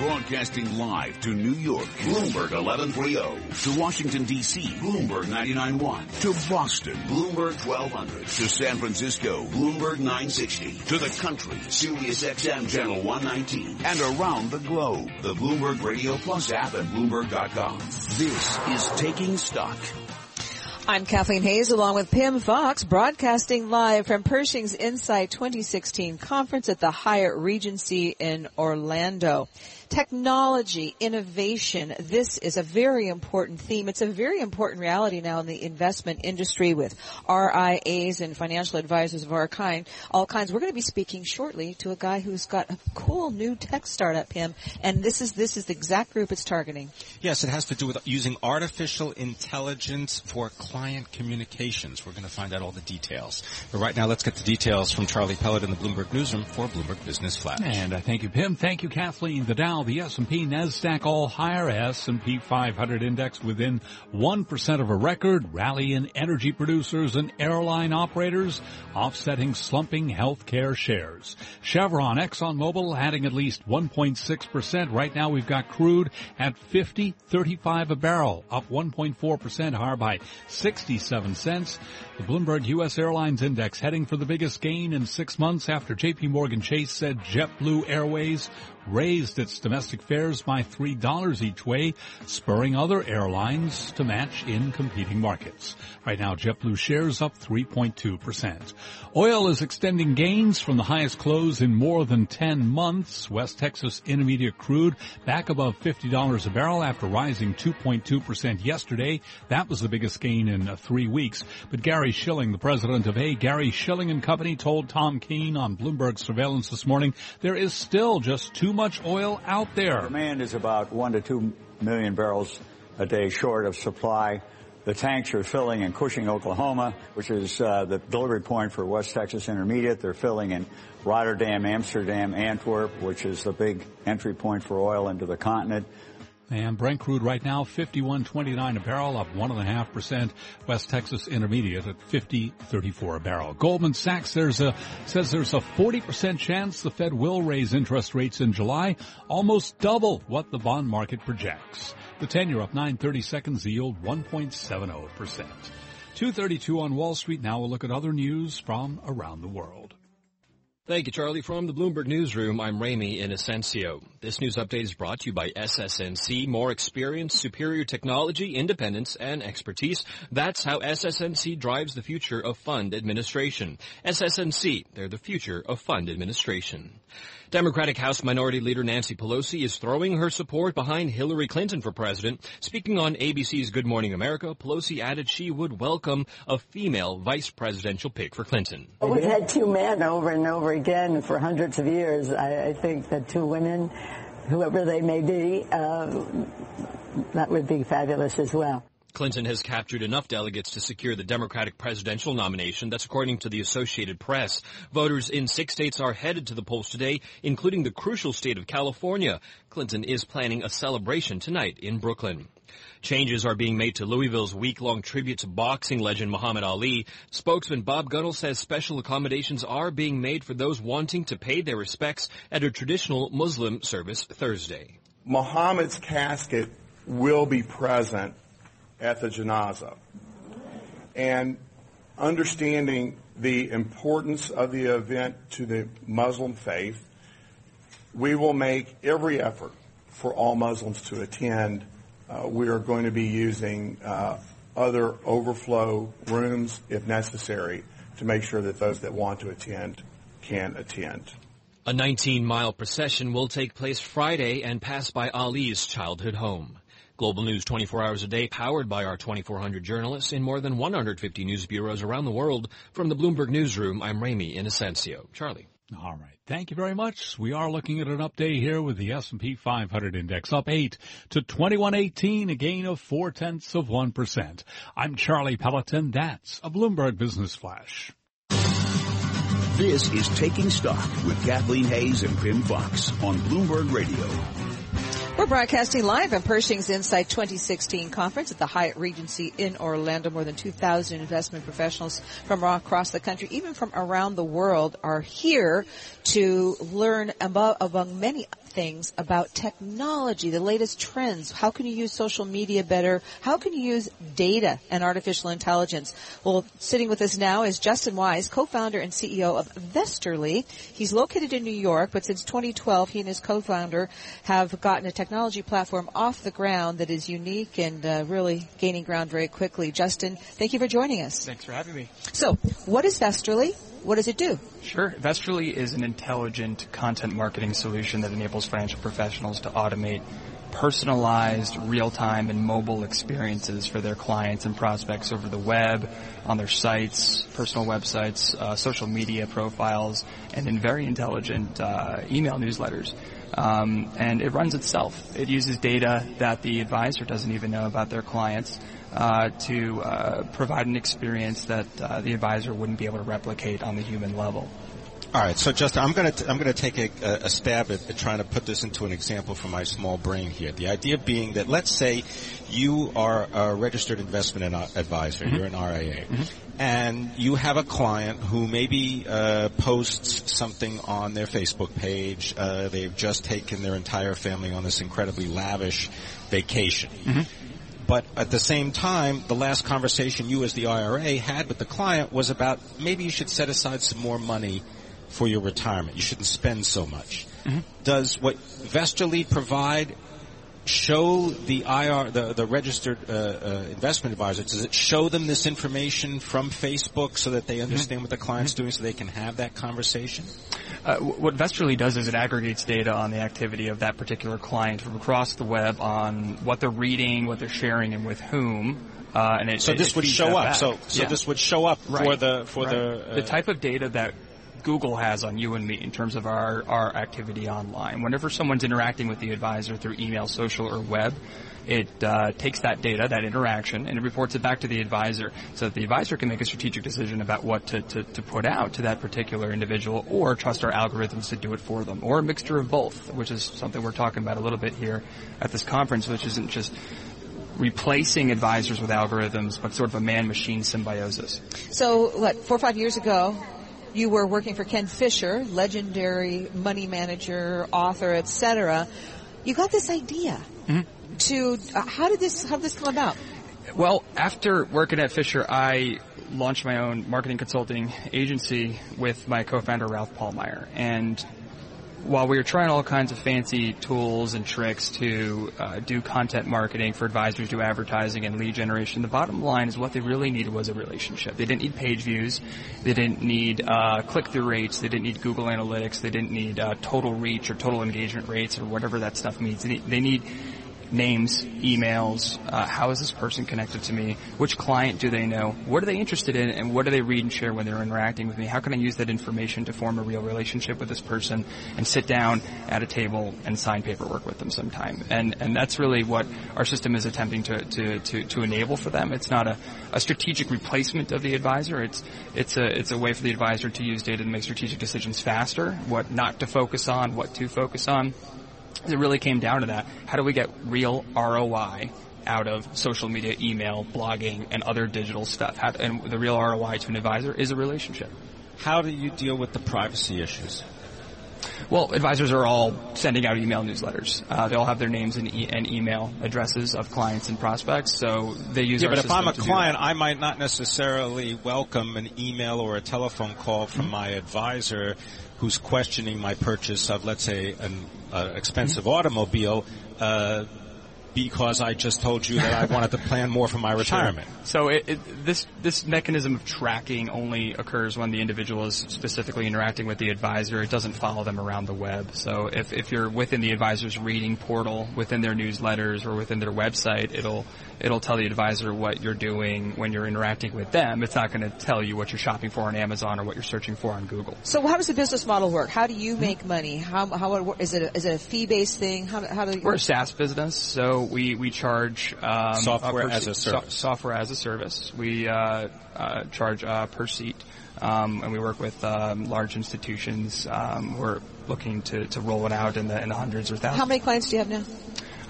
Broadcasting live to New York, Bloomberg 1130. To Washington, D.C., Bloomberg 99.1. To Boston, Bloomberg 1200. To San Francisco, Bloomberg 960. To the country, Sirius XM Channel 119. And around the globe, the Bloomberg Radio Plus app at Bloomberg.com. This is Taking Stock. I'm Kathleen Hays along with Pimm Fox broadcasting live from Pershing's Insight 2016 conference at the Hyatt Regency in Orlando technology, innovation. This is a very important theme. It's a very important reality now in the investment industry with RIAs and financial advisors of our kind, all kinds. We're going to be speaking shortly to a guy who's got a cool new tech startup, him, and this is this is the exact group it's targeting. Yes, it has to do with using artificial intelligence for client communications. We're going to find out all the details. But right now, let's get the details from Charlie Pellett in the Bloomberg Newsroom for Bloomberg Business Flash. And I thank you, Pimm. Thank you, Kathleen. The Dow the S&P, NASDAQ all higher. S&P 500 index within 1% of a record. Rally in energy producers and airline operators offsetting slumping healthcare shares. Chevron, ExxonMobil adding at least 1.6%. Right now we've got crude at 50.35 a barrel, up 1.4% higher by 67 cents. The Bloomberg U.S. Airlines Index heading for the biggest gain in six months after JP Morgan Chase said JetBlue Airways raised its domestic fares by $3 each way, spurring other airlines to match in competing markets. Right now, JetBlue shares up 3.2%. Oil is extending gains from the highest close in more than 10 months. West Texas Intermediate crude back above $50 a barrel after rising 2.2% yesterday. That was the biggest gain in uh, three weeks. But Gary Shilling, the president of A. Gary Shilling and Company, told Tom Keene on Bloomberg Surveillance this morning, there is still just too much oil out there. Demand is about one to two million barrels a day short of supply. The tanks are filling in Cushing, Oklahoma, which is uh, the delivery point for West Texas Intermediate. They're filling in Rotterdam, Amsterdam, Antwerp, which is the big entry point for oil into the continent. And Brent crude right now, 51.29 a barrel, up 1.5%. West Texas Intermediate at 50.34 a barrel. Goldman Sachs there's a, says there's a 40% chance the Fed will raise interest rates in July, almost double what the bond market projects. The 10-year up 930 seconds, yield 1.70%. 232 on Wall Street. Now we'll look at other news from around the world. Thank you, Charlie. From the Bloomberg Newsroom, I'm Ramy Inocencio. This news update is brought to you by SSNC. More experience, superior technology, independence, and expertise. That's how SSNC drives the future of fund administration. SSNC, they're the future of fund administration. Democratic House Minority Leader Nancy Pelosi is throwing her support behind Hillary Clinton for president. Speaking on ABC's Good Morning America, Pelosi added she would welcome a female vice presidential pick for Clinton. We've had two men over and over again for hundreds of years. I, I think that two women, whoever they may be, uh, that would be fabulous as well. Clinton has captured enough delegates to secure the Democratic presidential nomination. That's according to the Associated Press. Voters in six states are headed to the polls today, including the crucial state of California. Clinton is planning a celebration tonight in Brooklyn. Changes are being made to Louisville's week-long tribute to boxing legend Muhammad Ali. Spokesman Bob Gunnell says special accommodations are being made for those wanting to pay their respects at a traditional Muslim service Thursday. Muhammad's casket will be present at the janaza. And understanding the importance of the event to the Muslim faith, we will make every effort for all Muslims to attend. Uh, we are going to be using uh, other overflow rooms if necessary to make sure that those that want to attend can attend. A 19 mile procession will take place Friday and pass by Ali's childhood home. Global News 24 hours a day, powered by our 2,400 journalists in more than 150 news bureaus around the world. From the Bloomberg Newsroom, I'm Ramy Inocencio. Charlie. All right. Thank you very much. We are looking at an update here with the S&P 500 index up 8 to 2118, a gain of 4 tenths of 1%. I'm Charlie Pelleton. That's a Bloomberg Business Flash. This is Taking Stock with Kathleen Hays and Pimm Fox on Bloomberg Radio. We're broadcasting live from Pershing's Insight 2016 conference at the Hyatt Regency in Orlando. More than 2,000 investment professionals from across the country, even from around the world, are here to learn about, among many things about technology, the latest trends. How can you use social media better? How can you use data and artificial intelligence? Well, sitting with us now is Justin Wisz, co-founder and CEO of Vestorly. He's located in New York, but since 2012, he and his co-founder have gotten a technology platform off the ground that is unique and uh, really gaining ground very quickly. Justin, thank you for joining us. Thanks for having me. So, what is Vestorly? What does it do? Sure. Vestorly is an intelligent content marketing solution that enables financial professionals to automate personalized, real-time, and mobile experiences for their clients and prospects over the web, on their sites, personal websites, uh, social media profiles, and in very intelligent uh, email newsletters. Um, and it runs itself. It uses data that the advisor doesn't even know about their clients uh, to uh, provide an experience that uh, the advisor wouldn't be able to replicate on the human level. All right, so Justin, I'm going to I'm going to take a, a stab at, at, trying to put this into an example from my small brain here. The idea being that let's say you are a registered investment advisor, mm-hmm. you're an RIA, mm-hmm. and you have a client who maybe uh, posts something on their Facebook page. Uh, they've just taken their entire family on this incredibly lavish vacation. Mm-hmm. But at the same time, the last conversation you as the IRA had with the client was about maybe you should set aside some more money for your retirement. You shouldn't spend so much. Mm-hmm. Does what Vestorly provide show the IR, the, the registered uh, uh, investment advisor, does it show them this information from Facebook so that they mm-hmm. understand mm-hmm. what the client's mm-hmm. doing so they can have that conversation? Uh, what Vestorly does is it aggregates data on the activity of that particular client from across the web on what they're reading, what they're sharing, and with whom. Uh, and it, so this it would show up. Back. So, so yeah. this would show up right. for the for right. the uh, the type of data that Google has on you and me in terms of our, our activity online. Whenever someone's interacting with the advisor through email, social, or web, it uh, takes that data, that interaction, and it reports it back to the advisor so that the advisor can make a strategic decision about what to, to, to put out to that particular individual or trust our algorithms to do it for them or a mixture of both, which is something we're talking about a little bit here at this conference, which isn't just replacing advisors with algorithms, but sort of a man-machine symbiosis. So, what, four or five years ago, you were working for Ken Fisher, legendary money manager, author, etc. You got this idea mm-hmm. to uh, how did this how did this come about? Well, after working at Fisher, I launched my own marketing consulting agency with my co-founder Ralph Pallmeyer, and while we were trying all kinds of fancy tools and tricks to uh, do content marketing for advisors, do advertising and lead generation, the bottom line is what they really needed was a relationship. They didn't need page views. They didn't need uh, click-through rates. They didn't need Google Analytics. They didn't need uh, total reach or total engagement rates or whatever that stuff means. They they need names, emails, uh, how is this person connected to me, which client do they know, what are they interested in, and what do they read and share when they're interacting with me, how can I use that information to form a real relationship with this person and sit down at a table and sign paperwork with them sometime. And, and that's really what our system is attempting to, to, to, to enable for them. It's not a, a strategic replacement of the advisor, it's, it's a, it's a way for the advisor to use data to make strategic decisions faster, what not to focus on, what to focus on it really came down to that. How do we get real ROI out of social media, email, blogging, and other digital stuff? How, and the real ROI to an advisor is a relationship. How do you deal with the privacy issues? Well, advisors are all sending out email newsletters. Uh, they all have their names and, e- and, email addresses of clients and prospects, so they use. Yeah, but if I'm a client, I might not necessarily welcome an email or a telephone call from mm-hmm. my advisor who's questioning my purchase of, let's say, an uh, expensive mm-hmm. automobile. Uh, because I just told you that I wanted to plan more for my retirement. Sure. So it, it, this this mechanism of tracking only occurs when the individual is specifically interacting with the advisor. It doesn't follow them around the web. So if, if you're within the advisor's reading portal, within their newsletters, or within their website, it'll it'll tell the advisor what you're doing when you're interacting with them. It's not going to tell you what you're shopping for on Amazon or what you're searching for on Google. So how does the business model work? How do you make money? How how is it? A, is it a fee based thing? How how do you? We're a SaaS business, so we we charge um, software as a service. So, software as a service. We uh, uh, charge uh, per seat. Um, and we work with um, large institutions. Um, we're looking to, to roll it out in the, in the hundreds or thousands. How many clients do you have now?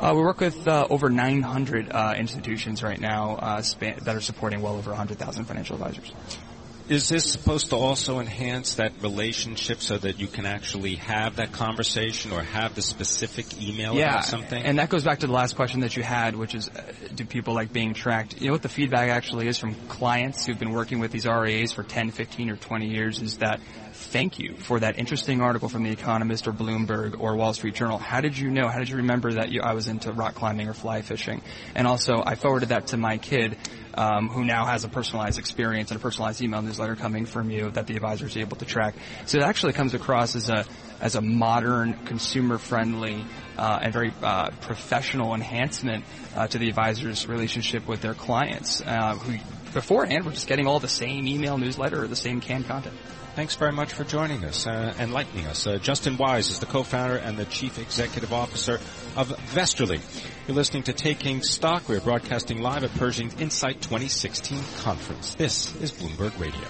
Uh, we work with uh, over 900 uh, institutions right now uh, span- that are supporting well over 100,000 financial advisors. Is this supposed to also enhance that relationship so that you can actually have that conversation or have the specific email yeah, about something? and that goes back to the last question that you had, which is, uh, do people like being tracked? You know what the feedback actually is from clients who've been working with these RIAs for 10, 15, or 20 years is that thank you for that interesting article from The Economist or Bloomberg or Wall Street Journal. How did you know? How did you remember that you, I was into rock climbing or fly fishing? And also, I forwarded that to my kid um, who now has a personalized experience and a personalized email newsletter coming from you that the advisor is able to track. So it actually comes across as a as a modern, consumer friendly, uh, and very uh, professional enhancement uh, to the advisor's relationship with their clients, uh, who beforehand we're just getting all the same email newsletter or the same canned content. Thanks very much for joining us uh, enlightening us. Uh, Justin Wisz is the co-founder and the chief executive officer of Vestorly. You're listening to Taking Stock. We're broadcasting live at Pershing's Insight 2016 conference. This is Bloomberg Radio.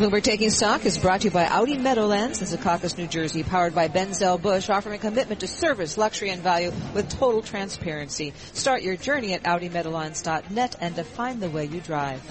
Bloomberg Taking Stock is brought to you by Audi Meadowlands in Secaucus, New Jersey, powered by Benzel-Busch, offering a commitment to service, luxury, and value with total transparency. Start your journey at AudiMeadowlands.net and define the way you drive.